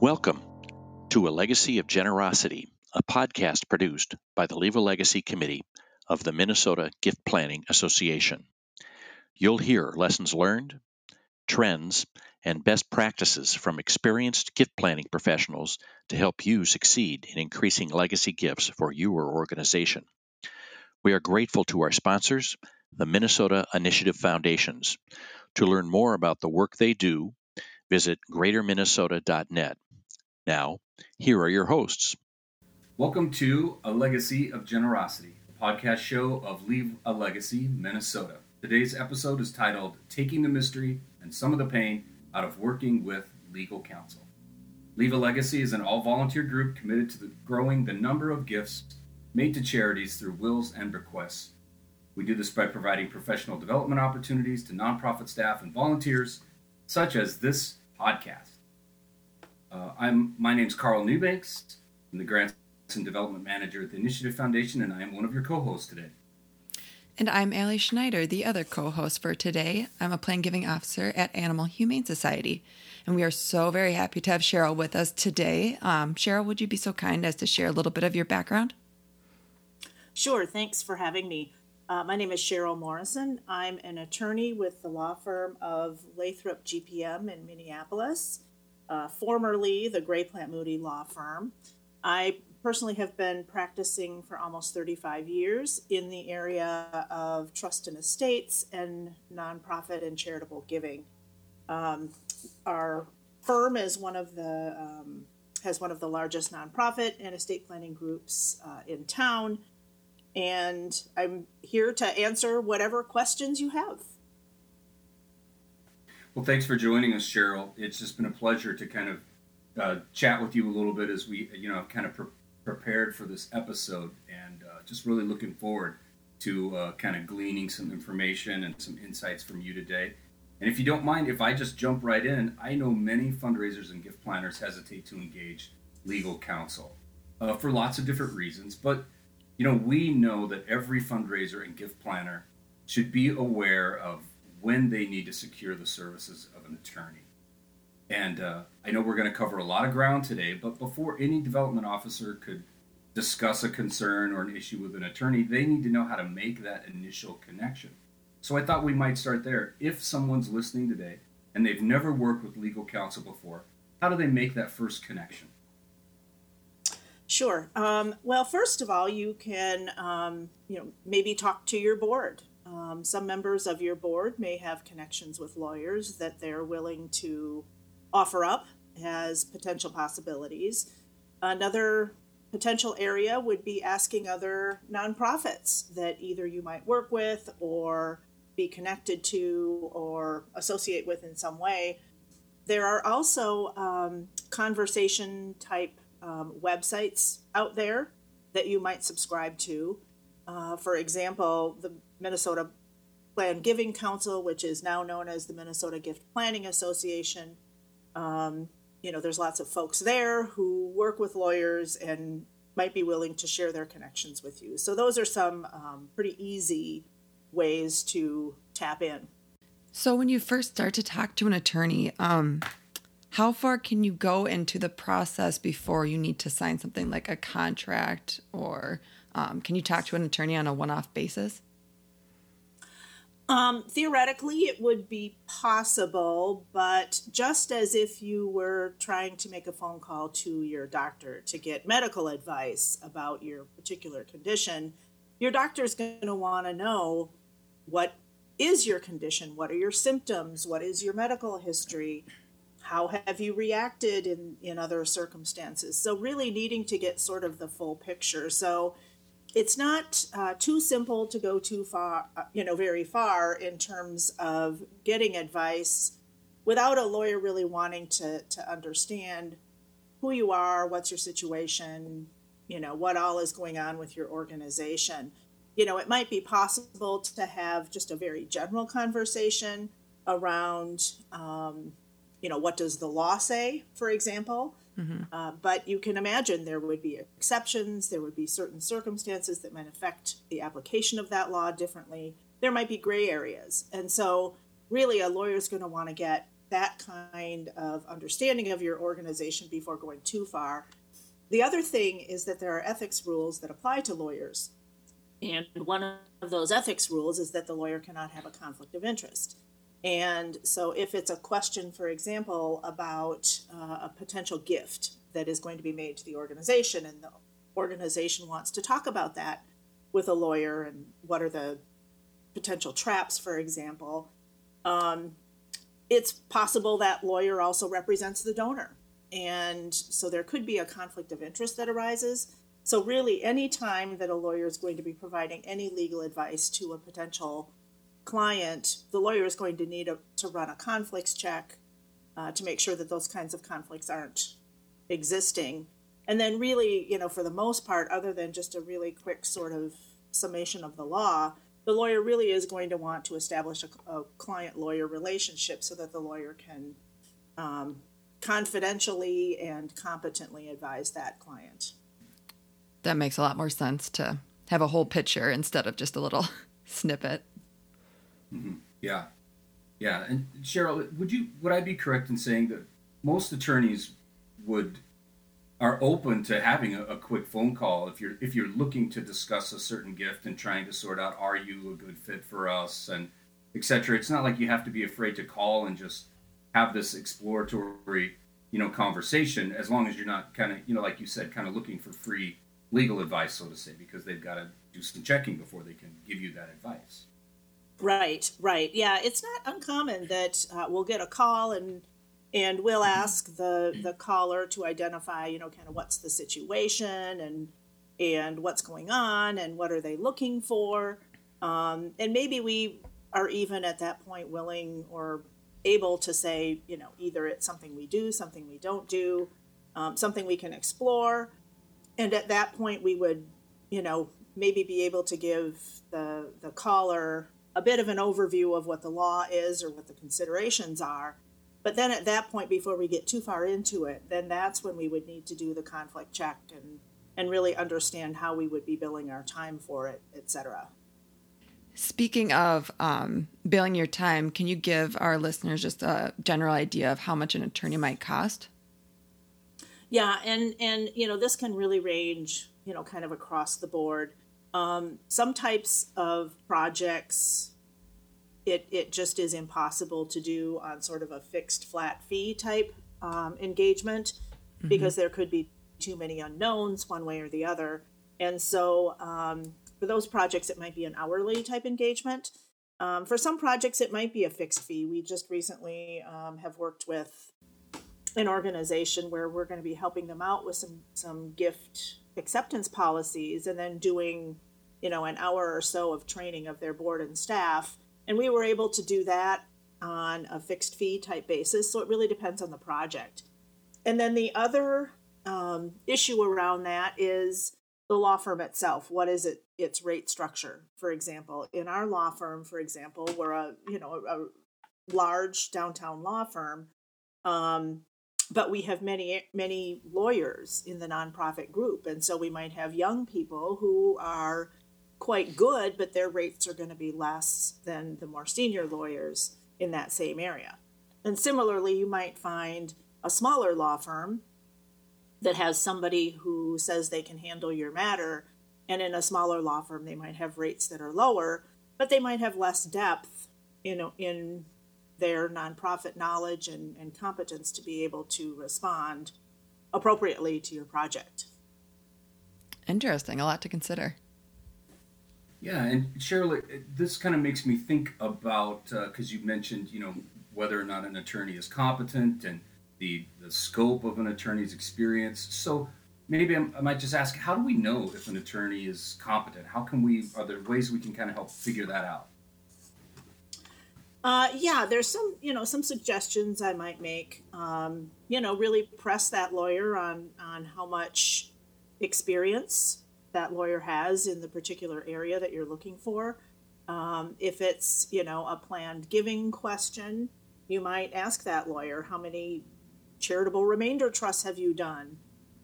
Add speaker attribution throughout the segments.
Speaker 1: Welcome to A Legacy of Generosity, a podcast produced by the Leave a Legacy Committee of the Minnesota Gift Planning Association. You'll hear lessons learned, trends, and best practices from experienced gift planning professionals to help you succeed in increasing legacy gifts for your organization. We are grateful to our sponsors, the Minnesota Initiative Foundations. To learn more about the work they do, visit greaterminnesota.net. Now, here are your hosts.
Speaker 2: Welcome to A Legacy of Generosity, a podcast show of Leave a Legacy, Minnesota. Today's episode is titled Taking the Mystery and Some of the Pain Out of Working with Legal Counsel. Leave a Legacy is an all volunteer group committed to the growing the number of gifts made to charities through wills and bequests. We do this by providing professional development opportunities to nonprofit staff and volunteers, such as this podcast. Uh, I'm my name's Carl Newbanks. I'm the Grants and Development Manager at the Initiative Foundation, and I am one of your co-hosts today.
Speaker 3: And I'm Ali Schneider, the other co host for today. I'm a plan giving officer at Animal Humane Society. And we are so very happy to have Sheryl with us today. Um, Sheryl, would you be so kind as to share a little bit of your background?
Speaker 4: Sure, thanks for having me. Uh, my name is Sheryl Morrison. I'm an attorney with the law firm of Lathrop GPM in Minneapolis, uh, formerly the Gray Plant Mooty Law Firm. I personally have been practicing for almost 35 years in the area of trust and estates and nonprofit and charitable giving. Um, our firm is one of the um, has one of the largest nonprofit and estate planning groups uh, in town and I'm here to answer whatever questions you have.
Speaker 2: Well, thanks for joining us, Sheryl. It's just been a pleasure to kind of uh, chat with you a little bit as we, you know, kind of pre- prepared for this episode, and uh, just really looking forward to uh, kind of gleaning some information and some insights from you today. And if you don't mind, if I just jump right in, I know many fundraisers and gift planners hesitate to engage legal counsel uh, for lots of different reasons, but you know, we know that every fundraiser and gift planner should be aware of when they need to secure the services of an attorney. And uh, I know we're going to cover a lot of ground today, but before any development officer could discuss a concern or an issue with an attorney, they need to know how to make that initial connection. So I thought we might start there. If someone's listening today and they've never worked with legal counsel before, how do they make that first connection?
Speaker 4: Sure. Um, well, first of all, you can, um, you know, maybe talk to your board. Um, some members of your board may have connections with lawyers that they're willing to offer up as potential possibilities. Another potential area would be asking other nonprofits that either you might work with or be connected to or associate with in some way. There are also um, conversation type um, websites out there that you might subscribe to. Uh, for example, the Minnesota Plan Giving Council, which is now known as the Minnesota Gift Planning Association. Um, you know, there's lots of folks there who work with lawyers and might be willing to share their connections with you. So, those are some um, pretty easy ways to tap in.
Speaker 3: So, when you first start to talk to an attorney, um, how far can you go into the process before you need to sign something like a contract or um, can you talk to an attorney on a one-off basis?
Speaker 4: Um, theoretically it would be possible but just as if you were trying to make a phone call to your doctor to get medical advice about your particular condition your doctor is going to want to know what is your condition what are your symptoms what is your medical history how have you reacted in, in other circumstances? So, really needing to get sort of the full picture. So, it's not uh, too simple to go too far, uh, you know, very far in terms of getting advice without a lawyer really wanting to, to understand who you are, what's your situation, you know, what all is going on with your organization. You know, it might be possible to have just a very general conversation around, um, you know, what does the law say, for example? Mm-hmm. Uh, but you can imagine there would be exceptions, there would be certain circumstances that might affect the application of that law differently. There might be gray areas. And so, really, a lawyer is going to want to get that kind of understanding of your organization before going too far. The other thing is that there are ethics rules that apply to lawyers. And one of those ethics rules is that the lawyer cannot have a conflict of interest. And so, if it's a question, for example, about uh, a potential gift that is going to be made to the organization, and the organization wants to talk about that with a lawyer and what are the potential traps, for example, um, it's possible that lawyer also represents the donor. And so there could be a conflict of interest that arises. So, really, any time that a lawyer is going to be providing any legal advice to a potential client, the lawyer is going to need a, to run a conflicts check uh, to make sure that those kinds of conflicts aren't existing. And then, really, you know, for the most part, other than just a really quick sort of summation of the law, the lawyer really is going to want to establish a, a client lawyer relationship so that the lawyer can um, confidentially and competently advise that client.
Speaker 3: That makes a lot more sense to have a whole picture instead of just a little snippet.
Speaker 2: Mm-hmm. Yeah, yeah. And Sheryl, would you would I be correct in saying that most attorneys would are open to having a, a, quick phone call if you're if you're looking to discuss a certain gift and trying to sort out are you a good fit for us and etc. It's not like you have to be afraid to call and just have this exploratory you know conversation as long as you're not kind of you know like you said kind of looking for free legal advice so to say because they've got to do some checking before they can give you that advice
Speaker 4: Right, right. Yeah, it's not uncommon that uh, we'll get a call and and we'll ask the the caller to identify, you know, kind of what's the situation and and what's going on and what are they looking for, um, and maybe we are even at that point willing or able to say, you know, either it's something we do, something we don't do, um, something we can explore, and at that point we would, you know, maybe be able to give the the caller a bit of an overview of what the law is or what the considerations are. But then at that point, before we get too far into it, then that's when we would need to do the conflict check and, and really understand how we would be billing our time for it, etc.
Speaker 3: Speaking of um, billing your time, can you give our listeners just a general idea of how much an attorney might cost?
Speaker 4: Yeah, and and you know this can really range, you know, kind of across the board. Um, some types of projects, it, it just is impossible to do on sort of a fixed flat fee type um, engagement mm-hmm. because there could be too many unknowns one way or the other. And so um, for those projects, it might be an hourly type engagement. Um, for some projects, it might be a fixed fee. We just recently um, have worked with an organization where we're going to be helping them out with some some gift acceptance policies and then doing you know an hour or so of training of their board and staff. And we were able to do that on a fixed fee type basis so it really depends on the project. And then the other um, issue around that is the law firm itself. What is it its rate structure? For example in our law firm for example we're a you know a, a large downtown law firm um, but we have many many lawyers in the nonprofit group. And so we might have young people who are quite good but their rates are going to be less than the more senior lawyers in that same area. And similarly you might find a smaller law firm that has somebody who says they can handle your matter and in a smaller law firm they might have rates that are lower but they might have less depth you know in their nonprofit knowledge and, and competence to be able to respond appropriately to your project.
Speaker 3: Interesting, a lot to consider.
Speaker 2: Yeah, and Sheryl, this kind of makes me think about because uh, you mentioned, you know, whether or not an attorney is competent and the the scope of an attorney's experience. So maybe I'm, i might just ask, how do we know if an attorney is competent? How can we? Are there ways we can kind of help figure that out?
Speaker 4: Uh, yeah, there's some, you know, some suggestions I might make. Um, you know, really press that lawyer on on how much experience that lawyer has in the particular area that you're looking for. Um, if it's, you know, a planned giving question, you might ask that lawyer, how many charitable remainder trusts have you done?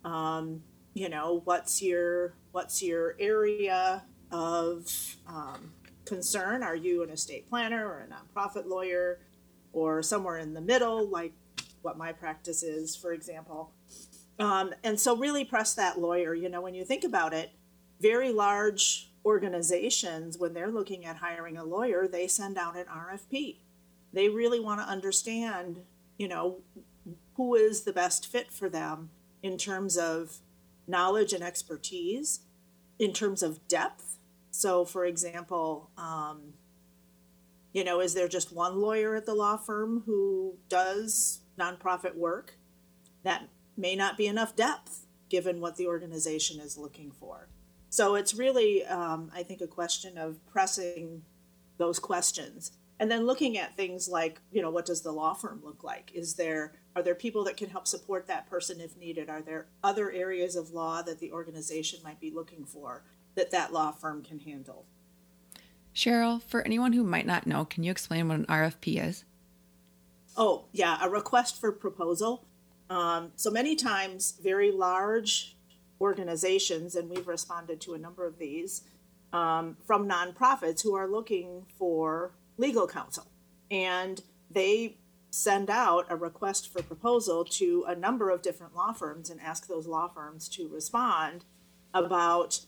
Speaker 4: Um, you know, what's your what's your area of um, concern. Are you an estate planner or a nonprofit lawyer or somewhere in the middle, like what my practice is, for example. Um, and so, really press that lawyer. You know, when you think about it, very large organizations, when they're looking at hiring a lawyer, they send out an RFP. They really want to understand, you know, who is the best fit for them in terms of knowledge and expertise, in terms of depth. So, for example, um, you know, is there just one lawyer at the law firm who does nonprofit work? That may not be enough depth given what the organization is looking for. So it's really, um, I think, a question of pressing those questions and then looking at things like, you know, what does the law firm look like? Is there are there people that can help support that person if needed? Are there other areas of law that the organization might be looking for that that law firm can handle?
Speaker 3: Sheryl, for anyone who might not know, can you explain what an RFP is?
Speaker 4: Oh, yeah, a request for proposal. Um, so many times, very large organizations, and we've responded to a number of these um, from nonprofits who are looking for legal counsel. And they send out a request for proposal to a number of different law firms and ask those law firms to respond about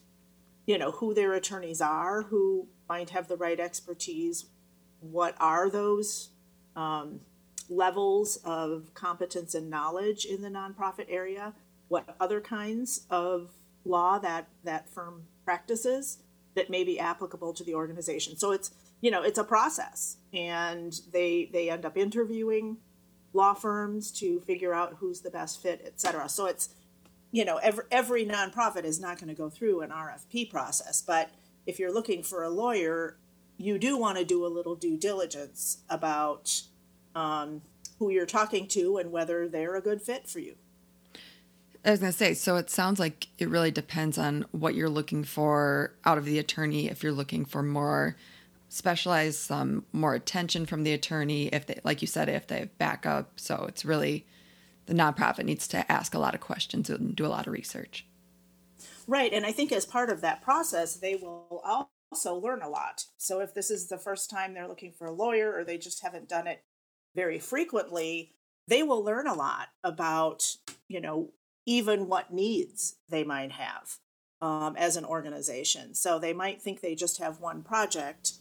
Speaker 4: you know who their attorneys are who might have the right expertise what are those um, levels of competence and knowledge in the nonprofit area what other kinds of law that that firm practices that may be applicable to the organization. So it's you know it's a process and they they end up interviewing law firms to figure out who's the best fit et cetera. So it's you know every, every nonprofit is not going to go through an rfp process but if you're looking for a lawyer you do want to do a little due diligence about um, who you're talking to and whether they're a good fit for you
Speaker 3: I was going to say, so it sounds like it really depends on what you're looking for out of the attorney. If you're looking for more specialized, some more attention from the attorney, if they, like you said, if they have backup. So it's really the nonprofit needs to ask a lot of questions and do a lot of research.
Speaker 4: Right. And I think as part of that process, they will also learn a lot. So if this is the first time they're looking for a lawyer or they just haven't done it very frequently, they will learn a lot about, you know, even what needs they might have um, as an organization. So they might think they just have one project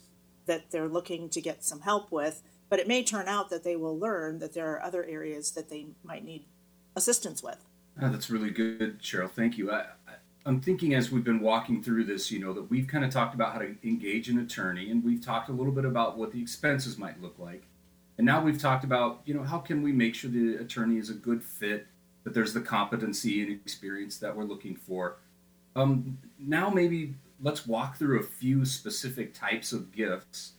Speaker 4: that they're looking to get some help with, but it may turn out that they will learn that there are other areas that they might need assistance with.
Speaker 2: Oh, that's really good, Sheryl. Thank you. I, I'm thinking as we've been walking through this, you know, that we've kind of talked about how to engage an attorney, and we've talked a little bit about what the expenses might look like. And now we've talked about, you know, how can we make sure the attorney is a good fit that there's the competency and experience that we're looking for. Um, now, maybe let's walk through a few specific types of gifts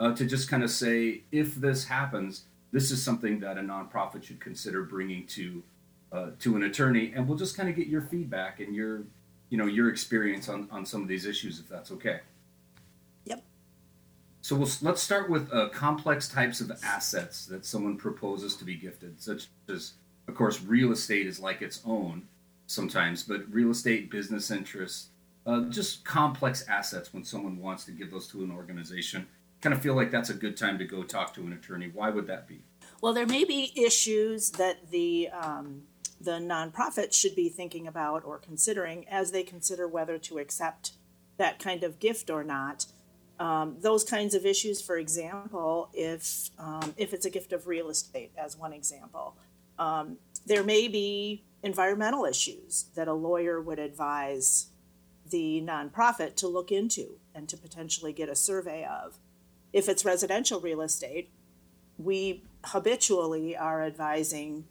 Speaker 2: uh, to just kind of say if this happens, this is something that a nonprofit should consider bringing to uh, to an attorney, and we'll just kind of get your feedback and your you know your experience on on some of these issues, if that's okay.
Speaker 4: Yep.
Speaker 2: So we'll, let's start with uh, complex types of assets that someone proposes to be gifted, such as of course, real estate is like its own sometimes, but real estate, business interests, uh, just complex assets when someone wants to give those to an organization. Kind of feel like that's a good time to go talk to an attorney. Why would that be?
Speaker 4: Well, there may be issues that the um, the nonprofit should be thinking about or considering as they consider whether to accept that kind of gift or not. Um, those kinds of issues, for example, if um, if it's a gift of real estate, as one example, um, there may be environmental issues that a lawyer would advise the nonprofit to look into and to potentially get a survey of. If it's residential real estate, we habitually are advising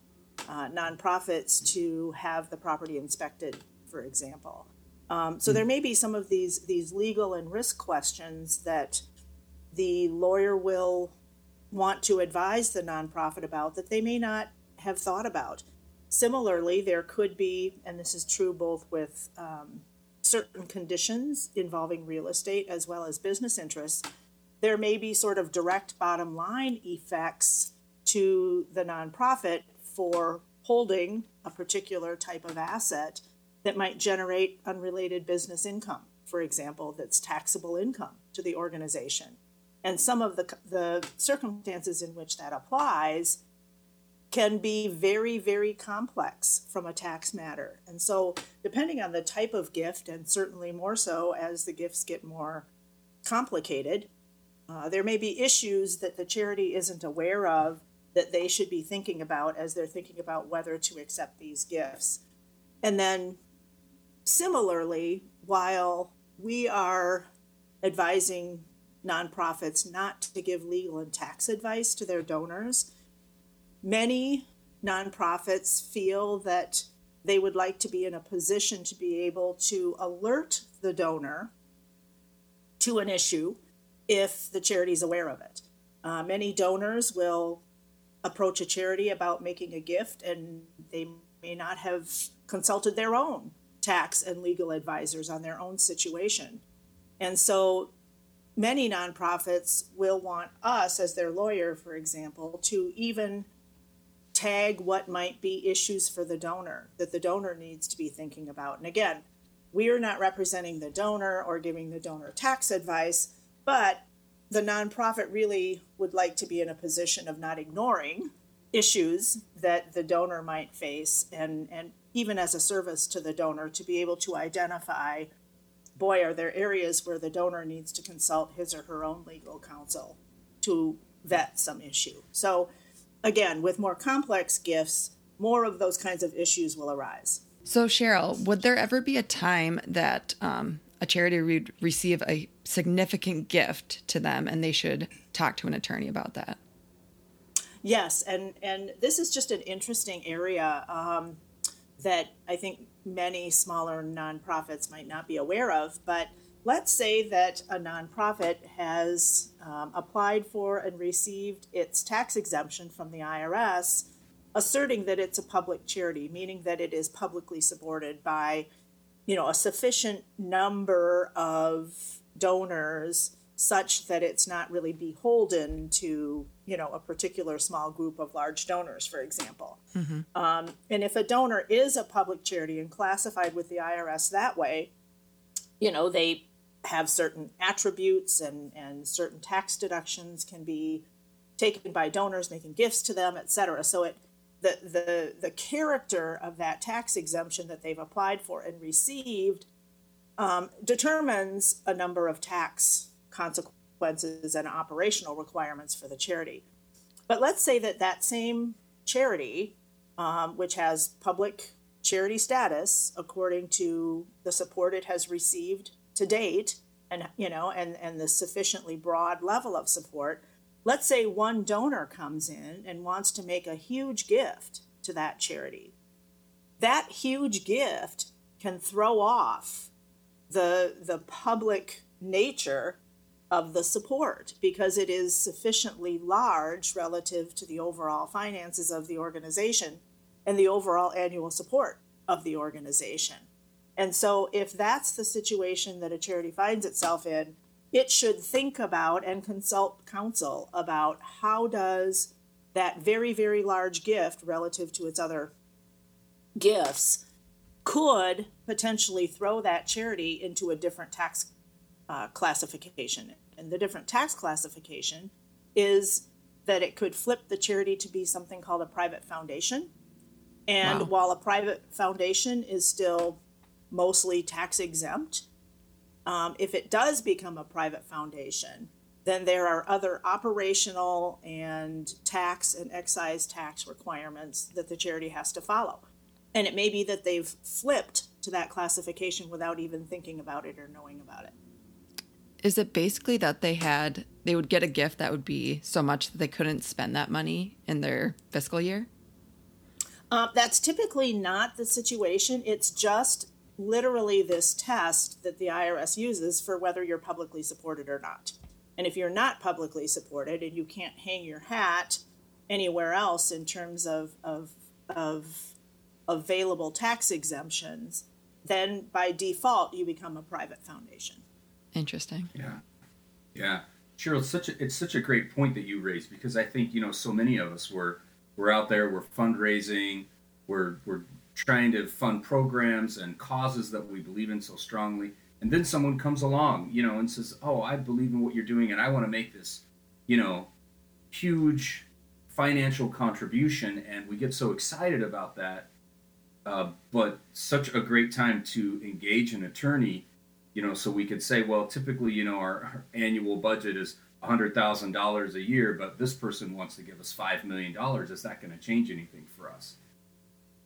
Speaker 4: uh, nonprofits to have the property inspected, for example. Um, so there may be some of these these legal and risk questions that the lawyer will want to advise the nonprofit about that they may not have thought about. Similarly, there could be, and this is true both with um, certain conditions involving real estate as well as business interests, there may be sort of direct bottom line effects to the nonprofit for holding a particular type of asset that might generate unrelated business income, for example, that's taxable income to the organization. And some of the, the circumstances in which that applies can be very, very complex from a tax matter. And so, depending on the type of gift, and certainly more so as the gifts get more complicated, uh, there may be issues that the charity isn't aware of that they should be thinking about as they're thinking about whether to accept these gifts. And then, similarly, while we are advising nonprofits not to give legal and tax advice to their donors, many nonprofits feel that they would like to be in a position to be able to alert the donor to an issue if the charity is aware of it. Uh, many donors will approach a charity about making a gift and they may not have consulted their own tax and legal advisors on their own situation. And so many nonprofits will want us, as their lawyer, for example, to even tag what might be issues for the donor that the donor needs to be thinking about. And again, we are not representing the donor or giving the donor tax advice, but the nonprofit really would like to be in a position of not ignoring issues that the donor might face and, and even as a service to the donor to be able to identify boy are there areas where the donor needs to consult his or her own legal counsel to vet some issue. So again with more complex gifts more of those kinds of issues will arise.
Speaker 3: So sheryl would there ever be a time that um, a charity would receive a significant gift to them and they should talk to an attorney about that.
Speaker 4: Yes, and and this is just an interesting area um, that I think many smaller nonprofits might not be aware of. But let's say that a nonprofit has um, applied for and received its tax exemption from the IRS, asserting that it's a public charity, meaning that it is publicly supported by you know, a sufficient number of donors such that it's not really beholden to, you know, a particular small group of large donors, for example. Mm-hmm. Um, and if a donor is a public charity and classified with the IRS that way, you know, they have certain attributes and, and certain tax deductions can be taken by donors making gifts to them, et cetera. So it the, the, the character of that tax exemption that they've applied for and received um, determines a number of tax consequences and operational requirements for the charity. But let's say that that same charity, um, which has public charity status according to the support it has received to date, and you know, and and the sufficiently broad level of support, Let's say one donor comes in and wants to make a huge gift to that charity. That huge gift can throw off the, the public nature of the support because it is sufficiently large relative to the overall finances of the organization and the overall annual support of the organization. And so, if that's the situation that a charity finds itself in, it should think about and consult counsel about how does that very very large gift relative to its other gifts could potentially throw that charity into a different tax uh, classification and the different tax classification is that it could flip the charity to be something called a private foundation and wow. while a private foundation is still mostly tax exempt um, if it does become a private foundation, then there are other operational and tax and excise tax requirements that the charity has to follow. And it may be that they've flipped to that classification without even thinking about it or knowing about it.
Speaker 3: Is it basically that they had they would get a gift that would be so much that they couldn't spend that money in their fiscal year?
Speaker 4: Uh, that's typically not the situation. It's just literally this test that the IRS uses for whether you're publicly supported or not. And if you're not publicly supported and you can't hang your hat anywhere else in terms of, of, of available tax exemptions, then by default you become a private foundation.
Speaker 3: Interesting.
Speaker 2: Yeah. Yeah. Sheryl, it's such a it's such a great point that you raised because I think, you know, so many of us were we're out there, we're fundraising, we're we're trying to fund programs and causes that we believe in so strongly. and then someone comes along, you know, and says, "Oh, I believe in what you're doing, and I want to make this, you know, huge financial contribution," and we get so excited about that. Uh, but such a great time to engage an attorney, you know, so we could say, well, typically, you know, our, our annual budget is $100,000 a year, but this person wants to give us $5 million. Is that going to change anything for us?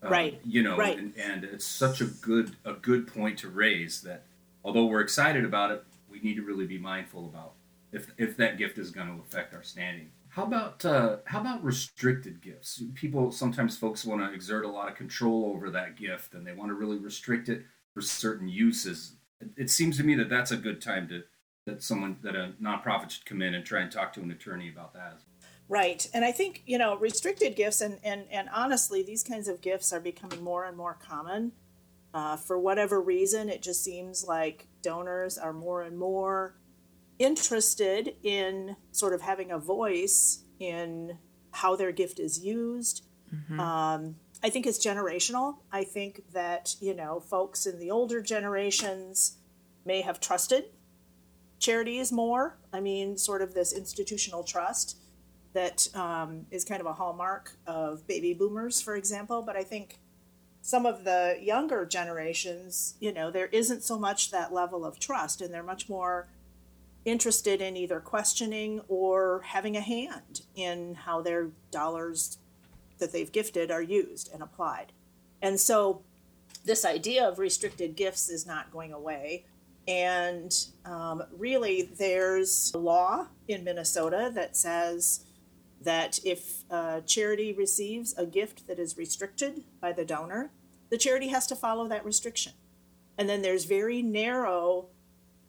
Speaker 4: Uh, right.
Speaker 2: You know,
Speaker 4: right.
Speaker 2: And, and it's such a good, a good point to raise that although we're excited about it, we need to really be mindful about if, if that gift is going to affect our standing. How about uh, how about restricted gifts? People sometimes folks want to exert a lot of control over that gift, and they want to really restrict it for certain uses. It seems to me that that's a good time to that someone that a nonprofit should come in and try and talk to an attorney about that.
Speaker 4: Right. And I think, you know, restricted gifts and, and, and honestly, these kinds of gifts are becoming more and more common. Uh, for whatever reason, it just seems like donors are more and more interested in sort of having a voice in how their gift is used. Mm-hmm. Um, I think it's generational. I think that, you know, folks in the older generations may have trusted charities more. I mean, sort of this institutional trust that um, is kind of a hallmark of baby boomers, for example. But I think some of the younger generations, you know, there isn't so much that level of trust, and they're much more interested in either questioning or having a hand in how their dollars that they've gifted are used and applied. And so this idea of restricted gifts is not going away. And um, really, there's a law in Minnesota that says that if a charity receives a gift that is restricted by the donor, the charity has to follow that restriction. And then there's very narrow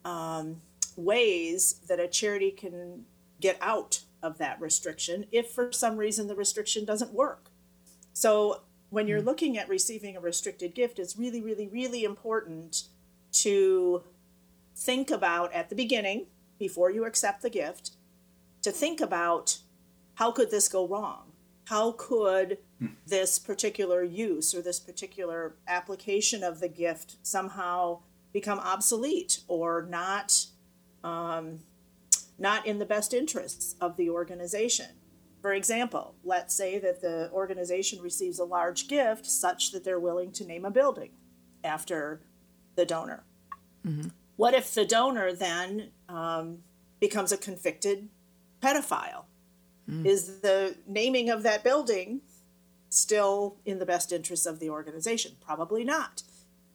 Speaker 4: um, ways that a charity can get out of that restriction if for some reason the restriction doesn't work. So when you're hmm. looking at receiving a restricted gift, it's really, really, really important to think about at the beginning, before you accept the gift, to think about how could this go wrong? How could hmm. this particular use or this particular application of the gift somehow become obsolete or not um, not in the best interests of the organization? For example, let's say that the organization receives a large gift such that they're willing to name a building after the donor. Mm-hmm. What if the donor then um, becomes a convicted pedophile? Mm. Is the naming of that building still in the best interests of the organization? Probably not.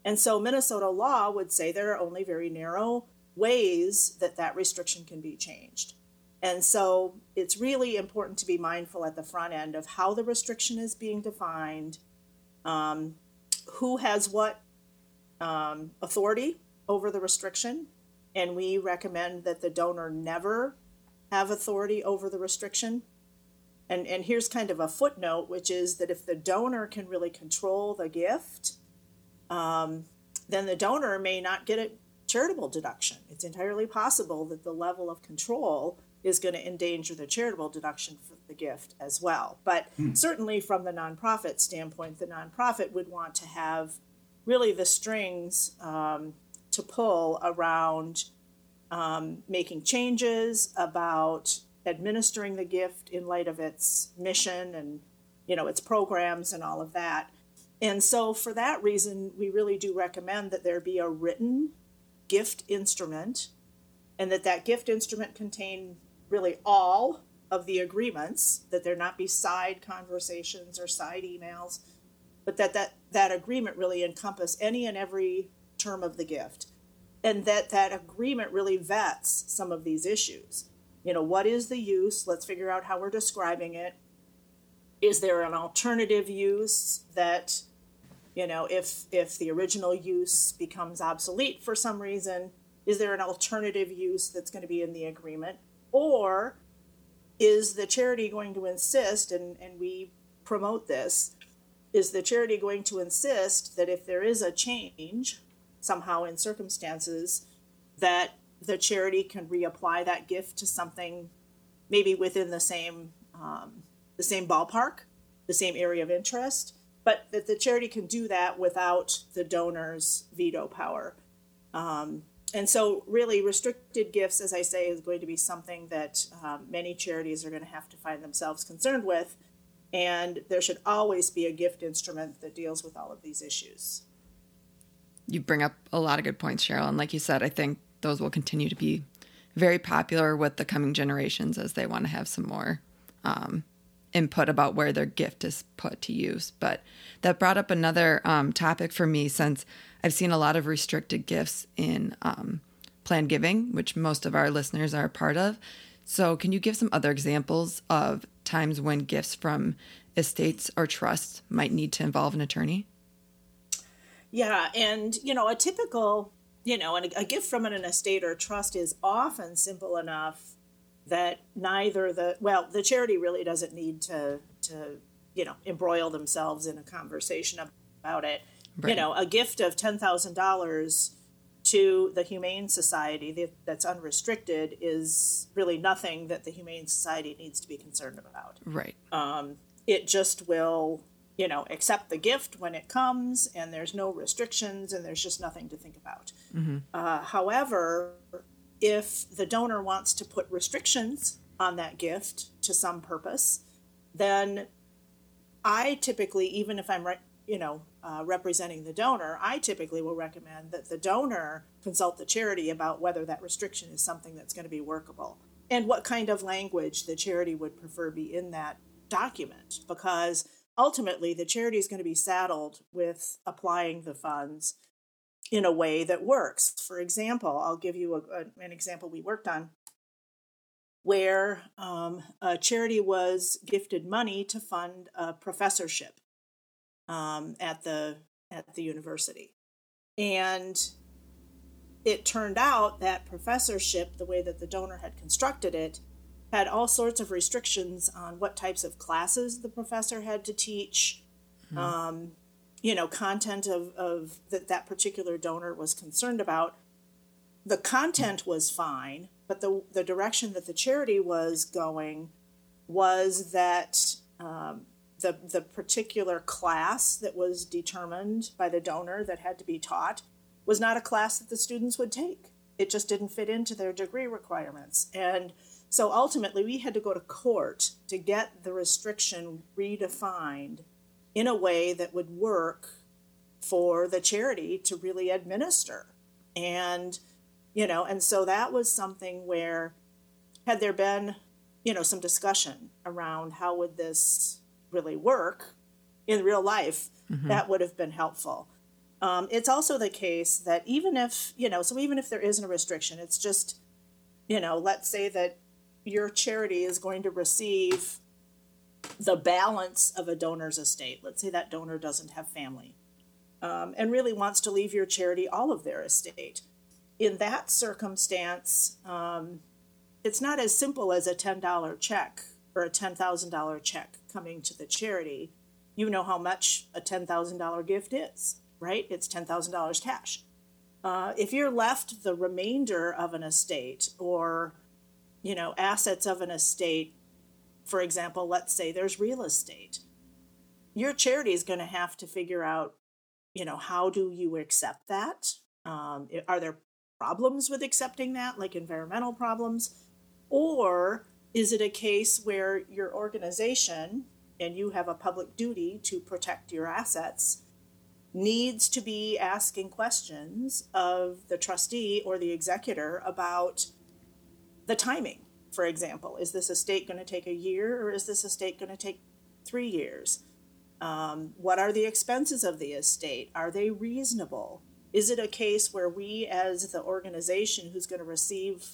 Speaker 4: And so Minnesota law would say there are only very narrow ways that that restriction can be changed. And so it's really important to be mindful at the front end of how the restriction is being defined, um, who has what um, authority over the restriction, and we recommend that the donor never have authority over the restriction. And, and here's kind of a footnote, which is that if the donor can really control the gift, um, then the donor may not get a charitable deduction. It's entirely possible that the level of control is going to endanger the charitable deduction for the gift as well. But hmm. certainly, from the nonprofit standpoint, the nonprofit would want to have really the strings um, to pull around um, making changes about administering the gift in light of its mission and you know its programs and all of that. And so for that reason we really do recommend that there be a written gift instrument and that that gift instrument contain really all of the agreements that there not be side conversations or side emails but that that, that agreement really encompass any and every term of the gift and that that agreement really vets some of these issues. You know what is the use? Let's figure out how we're describing it. Is there an alternative use that you know if if the original use becomes obsolete for some reason is there an alternative use that's going to be in the agreement? Or is the charity going to insist and and we promote this is the charity going to insist that if there is a change somehow in circumstances that the charity can reapply that gift to something maybe within the same um, the same ballpark, the same area of interest, but that the charity can do that without the donor's veto power. Um, and so, really, restricted gifts, as I say, is going to be something that um, many charities are going to have to find themselves concerned with. And there should always be a gift instrument that deals with all of these issues.
Speaker 3: You bring up a lot of good points, Sheryl. And like you said, I think those will continue to be very popular with the coming generations as they want to have some more um, input about where their gift is put to use. But that brought up another um, topic for me since I've seen a lot of restricted gifts in um, planned giving, which most of our listeners are a part of. So, can you give some other examples of times when gifts from estates or trusts might need to involve an attorney?
Speaker 4: Yeah, and you know, a typical, you know, and a gift from an estate or trust is often simple enough that neither the well, the charity really doesn't need to to you know embroil themselves in a conversation about it. Right. You know, a gift of ten thousand dollars to the Humane Society that's unrestricted is really nothing that the Humane Society needs to be concerned about.
Speaker 3: Right.
Speaker 4: Um, it just will, you know, accept the gift when it comes, and there's no restrictions, and there's just nothing to think about. Mm-hmm. Uh, however, if the donor wants to put restrictions on that gift to some purpose, then I typically, even if I'm, you know, uh, representing the donor, I typically will recommend that the donor consult the charity about whether that restriction is something that's going to be workable and what kind of language the charity would prefer be in that document because ultimately the charity is going to be saddled with applying the funds in a way that works. For example, I'll give you a, a, an example we worked on where um, a charity was gifted money to fund a professorship um, at the at the university, and it turned out that professorship, the way that the donor had constructed it, had all sorts of restrictions on what types of classes the professor had to teach. Mm-hmm. Um, you know content of, of that that particular donor was concerned about the content was fine but the the direction that the charity was going was that um, the the particular class that was determined by the donor that had to be taught was not a class that the students would take it just didn't fit into their degree requirements and so ultimately we had to go to court to get the restriction redefined in a way that would work for the charity to really administer. And, you know, and so that was something where, had there been, you know, some discussion around how would this really work in real life, mm-hmm. that would have been helpful. Um, it's also the case that even if, you know, so even if there isn't a restriction, it's just, you know, let's say that your charity is going to receive the balance of a donor's estate. Let's say that donor doesn't have family um, and really wants to leave your charity all of their estate. In that circumstance, um, it's not as simple as a $10 check or a $10,000 check coming to the charity. You know how much a $10,000 gift is, right? It's $10,000 cash. Uh, if you're left the remainder of an estate or you know assets of an estate for example, let's say there's real estate. Your charity is going to have to figure out, you know, how do you accept that? Um, are there problems with accepting that, like environmental problems? Or is it a case where your organization, and you have a public duty to protect your assets, needs to be asking questions of the trustee or the executor about the timing? for example. Is this estate going to take a year or is this estate going to take three years? Um, what are the expenses of the estate? Are they reasonable? Is it a case where we, as the organization who's going to receive,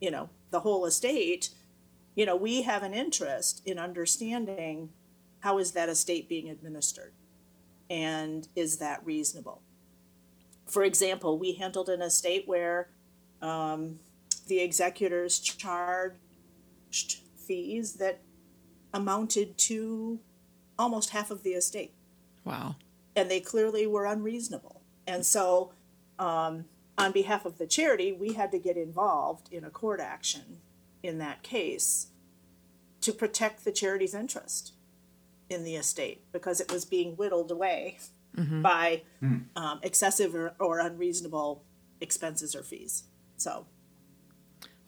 Speaker 4: you know, the whole estate, you know, we have an interest in understanding how is that estate being administered, and is that reasonable? For example, we handled an estate where um, the executors charged fees that amounted to almost half of the estate.
Speaker 3: Wow.
Speaker 4: And they clearly were unreasonable. And so, um, on behalf of the charity, we had to get involved in a court action in that case to protect the charity's interest in the estate because it was being whittled away mm-hmm. by mm. um, excessive or, or unreasonable expenses or fees. So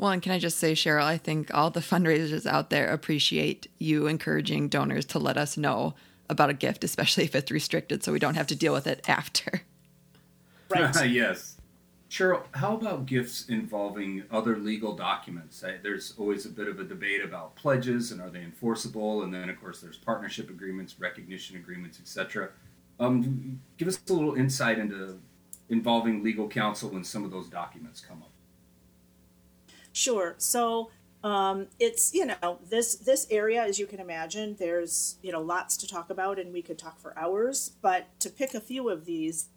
Speaker 3: well, and can I just say, Sheryl, I think all the fundraisers out there appreciate you encouraging donors to let us know about a gift, especially if it's restricted, so we don't have to deal with it after.
Speaker 4: Right.
Speaker 2: yes. Sheryl, how about gifts involving other legal documents? I, there's always a bit of a debate about pledges and are they enforceable, and then of course there's partnership agreements, recognition agreements, etc. Um, give us a little insight into involving legal counsel when some of those documents come up.
Speaker 4: Sure. So um, it's you know this this area, as you can imagine, there's you know lots to talk about, and we could talk for hours. But to pick a few of these,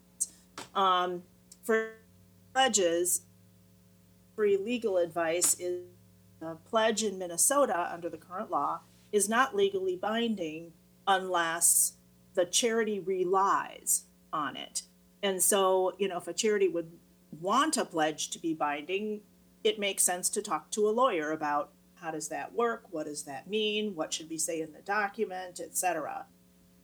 Speaker 4: um, for pledges, free legal advice is a pledge in Minnesota under the current law is not legally binding unless the charity relies on it. And so, you know, if a charity would want a pledge to be binding, it makes sense to talk to a lawyer about how does that work, what does that mean, what should we say in the document, etc.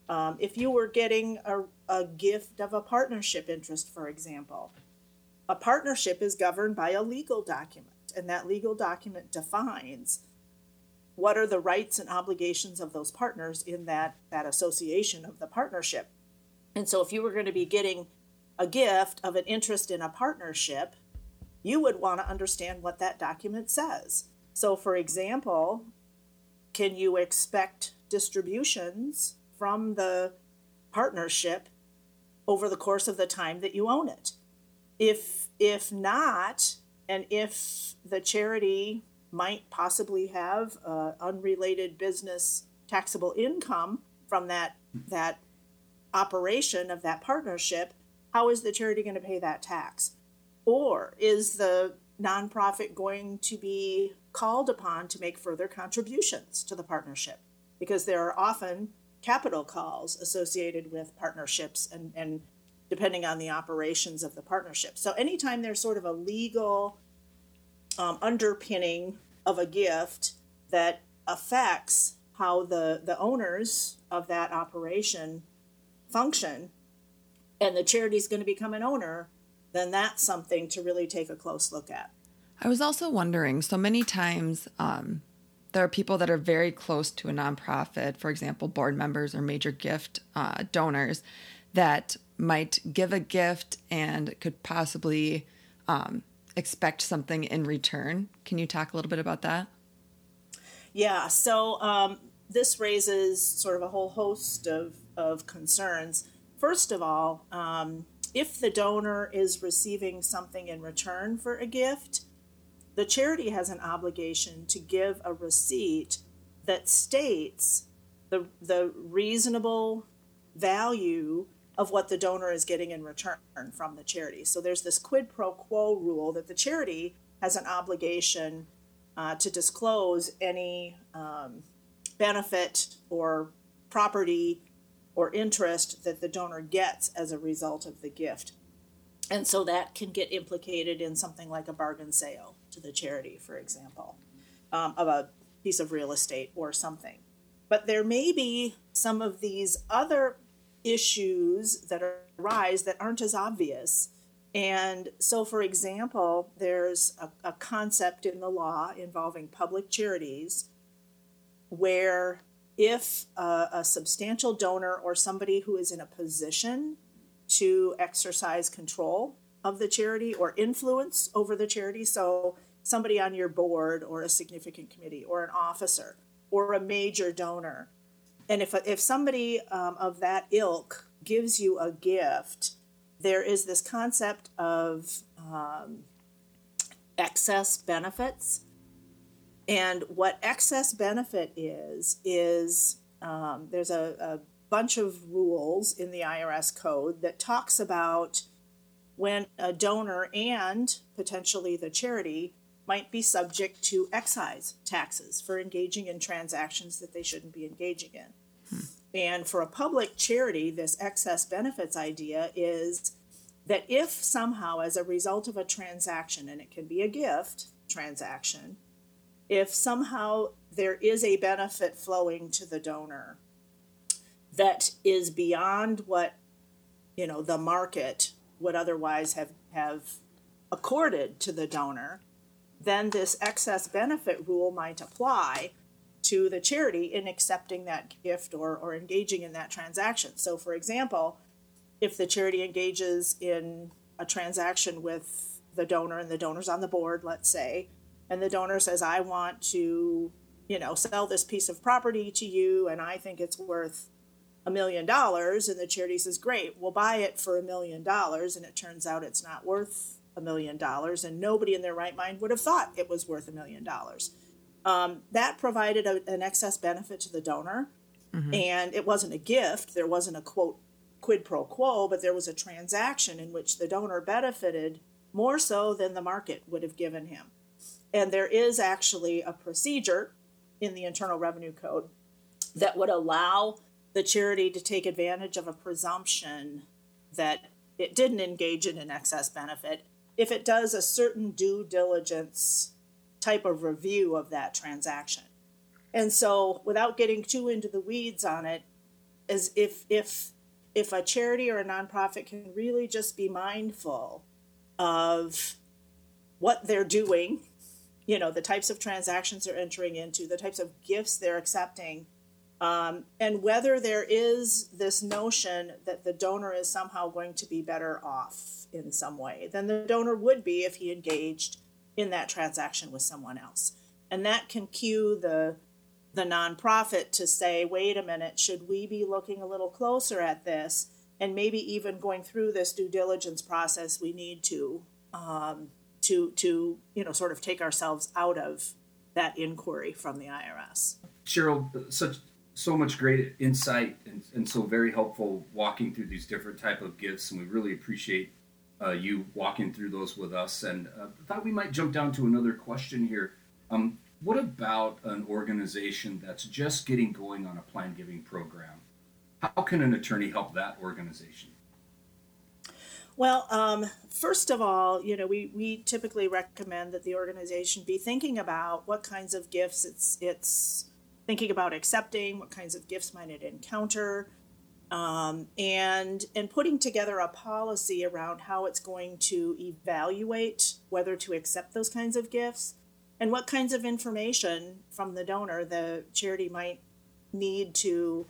Speaker 4: Um, if you were getting a, a gift of a partnership interest, for example, a partnership is governed by a legal document, and that legal document defines what are the rights and obligations of those partners in that, that association of the partnership. And so, if you were going to be getting a gift of an interest in a partnership, you would want to understand what that document says. So, for example, can you expect distributions from the partnership over the course of the time that you own it? If if not, and if the charity might possibly have uh, unrelated business taxable income from that that operation of that partnership, how is the charity going to pay that tax? Or is the nonprofit going to be called upon to make further contributions to the partnership? Because there are often capital calls associated with partnerships and, and depending on the operations of the partnership. So anytime there's sort of a legal um, underpinning of a gift that affects how the, the owners of that operation function and the charity is going to become an owner, then that's something to really take a close look at.
Speaker 3: I was also wondering so many times um, there are people that are very close to a nonprofit, for example, board members or major gift uh, donors, that might give a gift and could possibly um, expect something in return. Can you talk a little bit about that?
Speaker 4: Yeah, so um, this raises sort of a whole host of, of concerns. First of all, um, if the donor is receiving something in return for a gift, the charity has an obligation to give a receipt that states the, the reasonable value of what the donor is getting in return from the charity. So there's this quid pro quo rule that the charity has an obligation uh, to disclose any um, benefit or property or interest that the donor gets as a result of the gift. And so that can get implicated in something like a bargain sale to the charity, for example, um, of a piece of real estate or something. But there may be some of these other issues that arise that aren't as obvious. And so, for example, there's a, a concept in the law involving public charities where if a, a substantial donor or somebody who is in a position to exercise control of the charity or influence over the charity, so somebody on your board or a significant committee or an officer or a major donor, and if, if somebody um, of that ilk gives you a gift, there is this concept of um, excess benefits and what excess benefit is, is um, there's a, a bunch of rules in the IRS code that talks about when a donor and potentially the charity might be subject to excise taxes for engaging in transactions that they shouldn't be engaging in. Hmm. And for a public charity, this excess benefits idea is that if somehow, as a result of a transaction, and it can be a gift transaction, if somehow there is a benefit flowing to the donor that is beyond what you know the market would otherwise have have accorded to the donor, then this excess benefit rule might apply to the charity in accepting that gift or, or engaging in that transaction. So, for example, if the charity engages in a transaction with the donor and the donor's on the board, let's say, and the donor says, I want to, you know, sell this piece of property to you and I think it's worth a million dollars, and the charity says, Great, we'll buy it for a million dollars, and it turns out it's not worth a million dollars, and nobody in their right mind would have thought it was worth a million dollars. Um, that provided a, an excess benefit to the donor, mm-hmm. and it wasn't a gift. There wasn't a quote quid pro quo, but there was a transaction in which the donor benefited more so than the market would have given him. And there is actually a procedure in the Internal Revenue Code that would allow the charity to take advantage of a presumption that it didn't engage in an excess benefit if it does a certain due diligence type of review of that transaction. And so, without getting too into the weeds on it, as if if if a charity or a nonprofit can really just be mindful of what they're doing, you know, the types of transactions they're entering into, the types of gifts they're accepting, um, and whether there is this notion that the donor is somehow going to be better off in some way than the donor would be if he engaged in that transaction with someone else. And that can cue the the nonprofit to say, wait a minute, should we be looking a little closer at this? And maybe even going through this due diligence process, we need to um, to to you know sort of take ourselves out of that inquiry from the IRS.
Speaker 2: Sheryl, such so much great insight and, and so very helpful walking through these different type of gifts, and we really appreciate uh, you walking through those with us. And uh, thought we might jump down to another question here. Um, what about an organization that's just getting going on a plan giving program? How can an attorney help that organization?
Speaker 4: Well, um, first of all, you know, we, we typically recommend that the organization be thinking about what kinds of gifts it's it's thinking about accepting, what kinds of gifts might it encounter, um, and and putting together a policy around how it's going to evaluate whether to accept those kinds of gifts and what kinds of information from the donor the charity might need to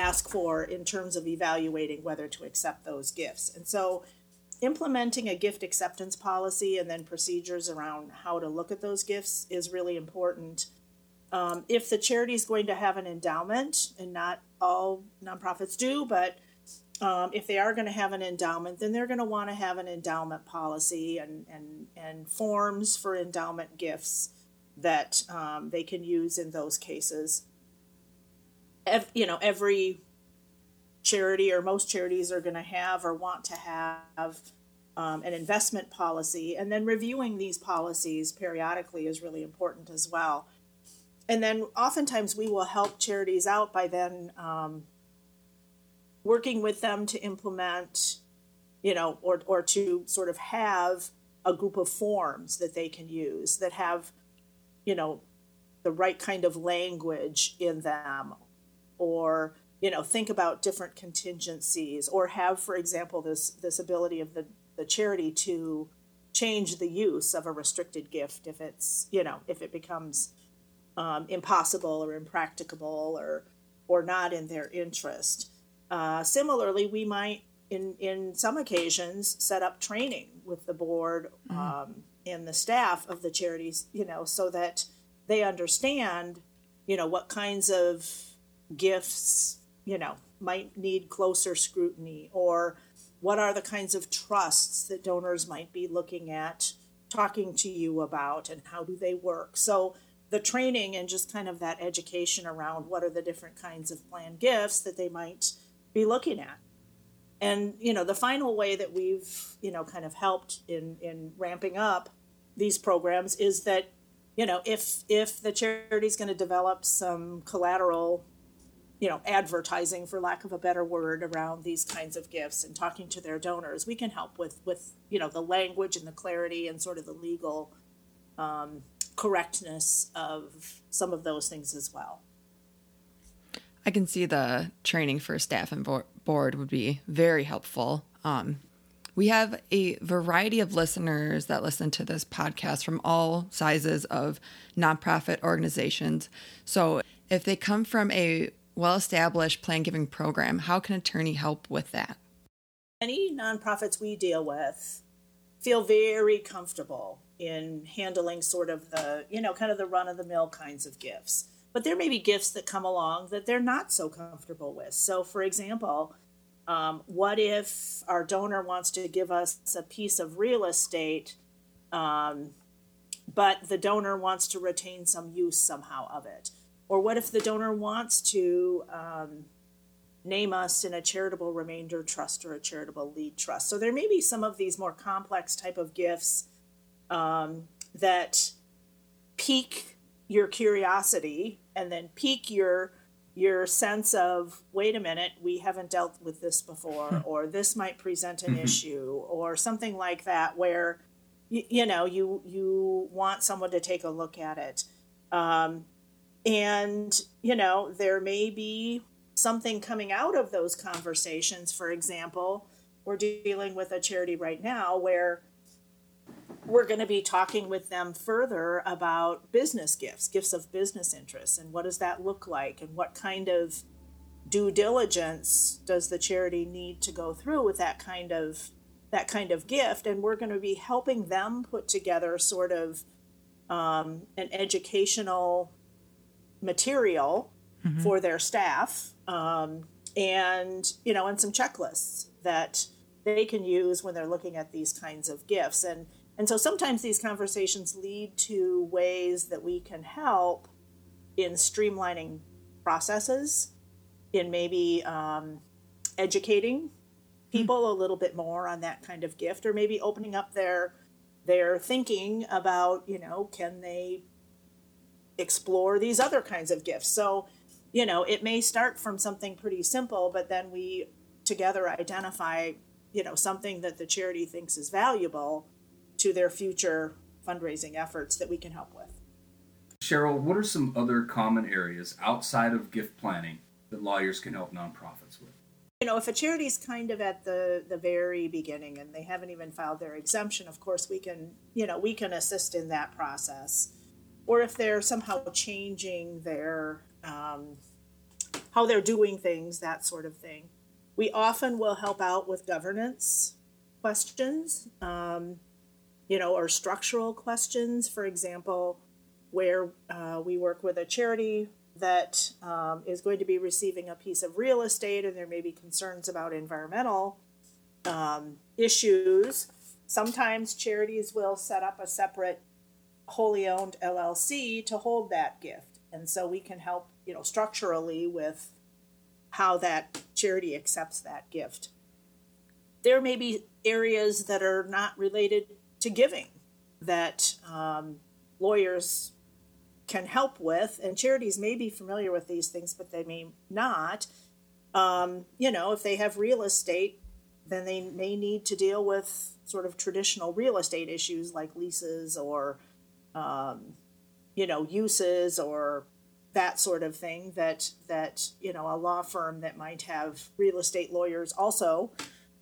Speaker 4: ask for in terms of evaluating whether to accept those gifts. And so implementing a gift acceptance policy and then procedures around how to look at those gifts is really important. Um, if the charity is going to have an endowment, and not all nonprofits do, but um, if they are going to have an endowment, then they're going to want to have an endowment policy and, and, and forms for endowment gifts that um, they can use in those cases. Ev- you know, every charity or most charities are going to have or want to have um, an investment policy, and then reviewing these policies periodically is really important as well. And then oftentimes we will help charities out by then um, working with them to implement, you know, or, or to sort of have a group of forms that they can use that have, you know, the right kind of language in them or you know think about different contingencies or have for example this this ability of the the charity to change the use of a restricted gift if it's you know if it becomes um, impossible or impracticable or or not in their interest. Uh, similarly, we might in in some occasions set up training with the board mm-hmm. um, and the staff of the charities, you know, so that they understand, you know, what kinds of gifts, you know, might need closer scrutiny or what are the kinds of trusts that donors might be looking at talking to you about and how do they work? So the training and just kind of that education around what are the different kinds of planned gifts that they might be looking at. And you know the final way that we've you know kind of helped in in ramping up these programs is that you know if if the charity is going to develop some collateral you know advertising for lack of a better word around these kinds of gifts and talking to their donors we can help with with you know the language and the clarity and sort of the legal um, correctness of some of those things as well.
Speaker 3: I can see the training for staff and board would be very helpful. Um, We have a variety of listeners that listen to this podcast from all sizes of nonprofit organizations. So, if they come from a well established plan giving program, how can attorney help with that?
Speaker 4: Any nonprofits we deal with feel very comfortable in handling sort of the, you know, kind of the run of the mill kinds of gifts. But there may be gifts that come along that they're not so comfortable with. So, for example, um, what if our donor wants to give us a piece of real estate, um, but the donor wants to retain some use somehow of it? Or what if the donor wants to um, name us in a charitable remainder trust or a charitable lead trust? So there may be some of these more complex type of gifts um, that pique your curiosity and then pique your your sense of wait a minute we haven't dealt with this before hmm. or this might present an mm-hmm. issue or something like that where you, you, know you you want someone to take a look at it um, and you know there may be something coming out of those conversations for example we're dealing with a charity right now where we're going to be talking with them further about business gifts, gifts of business interests, and what does that look like, and what kind of due diligence does the charity need to go through with that kind of that kind of gift, and we're going to be helping them put together sort of um, an educational material mm-hmm. for their staff, um, and you know, and some checklists that they can use when they're looking at these kinds of gifts and and so sometimes these conversations lead to ways that we can help in streamlining processes, in maybe um, educating people mm-hmm. a little bit more on that kind of gift, or maybe opening up their their thinking about, you know, can they explore these other kinds of gifts? So, you know, it may start from something pretty simple, but then we together identify, you know, something that the charity thinks is valuable to their future fundraising efforts that we can help with.
Speaker 2: Sheryl, what are some other common areas outside of gift planning that lawyers can help nonprofits with?
Speaker 4: You know, if a charity's kind of at the the very beginning and they haven't even filed their exemption, of course we can, you know, we can assist in that process. Or if they're somehow changing their um, how they're doing things, that sort of thing. We often will help out with governance questions. Um, you know, or structural questions. For example, where uh, we work with a charity that um, is going to be receiving a piece of real estate and there may be concerns about environmental um, issues. Sometimes charities will set up a separate wholly owned LLC to hold that gift. And so we can help, you know, structurally with how that charity accepts that gift. There may be areas that are not related to giving that um, lawyers can help with, and charities may be familiar with these things, but they may not. Um, you know, if they have real estate, then they may need to deal with sort of traditional real estate issues like leases or, um, you know, uses or that sort of thing that that you know a law firm that might have real estate lawyers also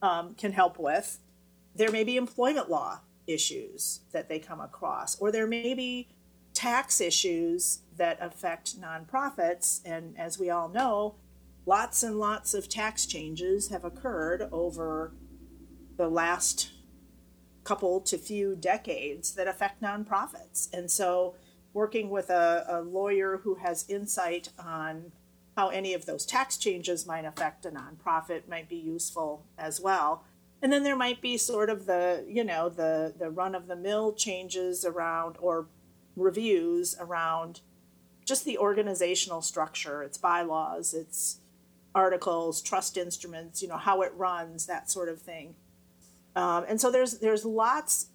Speaker 4: um, can help with. There may be employment law issues that they come across, or there may be tax issues that affect nonprofits. And as we all know, lots and lots of tax changes have occurred over the last couple to few decades that affect nonprofits. And so, working with a, a lawyer who has insight on how any of those tax changes might affect a nonprofit might be useful as well and then there might be sort of the you know the the run of the mill changes around or reviews around just the organizational structure its bylaws its articles trust instruments you know how it runs that sort of thing um, and so there's there's lots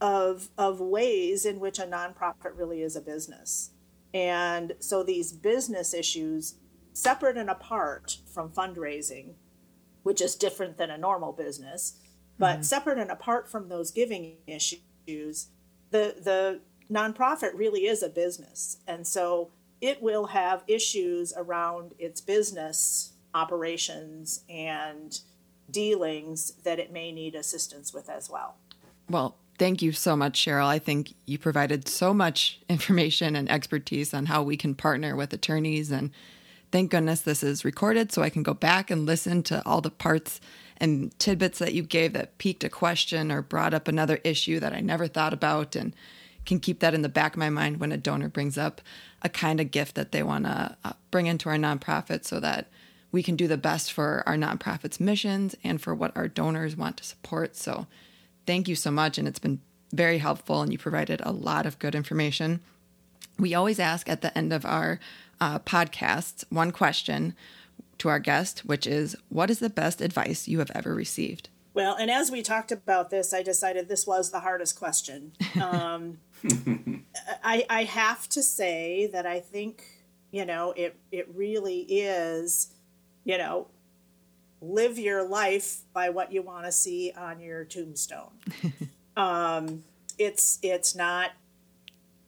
Speaker 4: of of ways in which a nonprofit really is a business and so these business issues separate and apart from fundraising which is different than a normal business. But mm-hmm. separate and apart from those giving issues, the the nonprofit really is a business, and so it will have issues around its business operations and dealings that it may need assistance with as well.
Speaker 3: Well, thank you so much, Sheryl. I think you provided so much information and expertise on how we can partner with attorneys. And thank goodness this is recorded so I can go back and listen to all the parts and tidbits that you gave that piqued a question or brought up another issue that I never thought about and can keep that in the back of my mind when a donor brings up a kind of gift that they want to uh, bring into our nonprofit so that we can do the best for our nonprofit's missions and for what our donors want to support. So, thank you so much. And it's been very helpful, and you provided a lot of good information. We always ask at the end of our uh, podcasts one question to our guest, which is What is the best advice you have ever received?
Speaker 4: Well, and as we talked about this, I decided this was the hardest question. Um, I, I have to say that I think, you know, it, it really is, you know, live your life by what you want to see on your tombstone. um, it's, it's not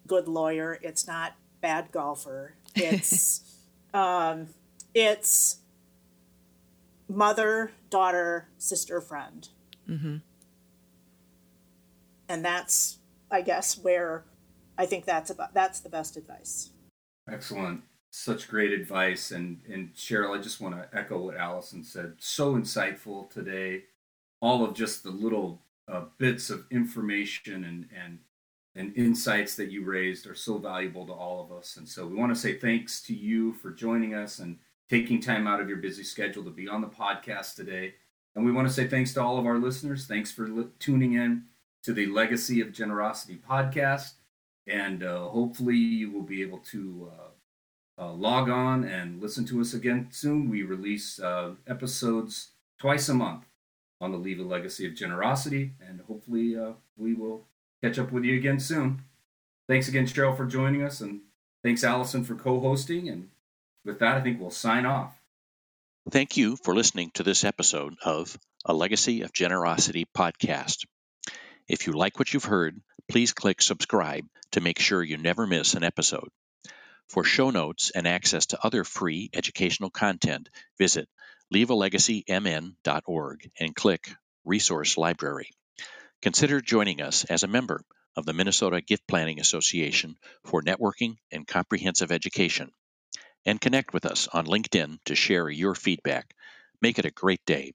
Speaker 4: good lawyer. It's not bad golfer. It's, um, it's mother, daughter, sister, friend. Mm-hmm. And that's, I guess, where I think that's about that's the best advice.
Speaker 2: Excellent. Such great advice. And and Sheryl, I just want to echo what Allison said. So insightful today. All of just the little uh, bits of information and and and insights that you raised are so valuable to all of us. And so we want to say thanks to you for joining us and taking time out of your busy schedule to be on the podcast today. And we want to say thanks to all of our listeners. Thanks for li- tuning in to the Legacy of Generosity podcast. And uh, hopefully, you will be able to uh, uh, log on and listen to us again soon. We release uh, episodes twice a month on the Leave a Legacy of Generosity. And hopefully, uh, we will catch up with you again soon. Thanks again, Sheryl, for joining us. And thanks, Allison, for co hosting. And with that, I think we'll sign off.
Speaker 1: Thank you for listening to this episode of A Legacy of Generosity podcast. If you like what you've heard, please click subscribe to make sure you never miss an episode. For show notes and access to other free educational content, visit leavealegacymn.org and click Resource Library. Consider joining us as a member of the Minnesota Gift Planning Association for networking and comprehensive education and connect with us on LinkedIn to share your feedback. Make it a great day.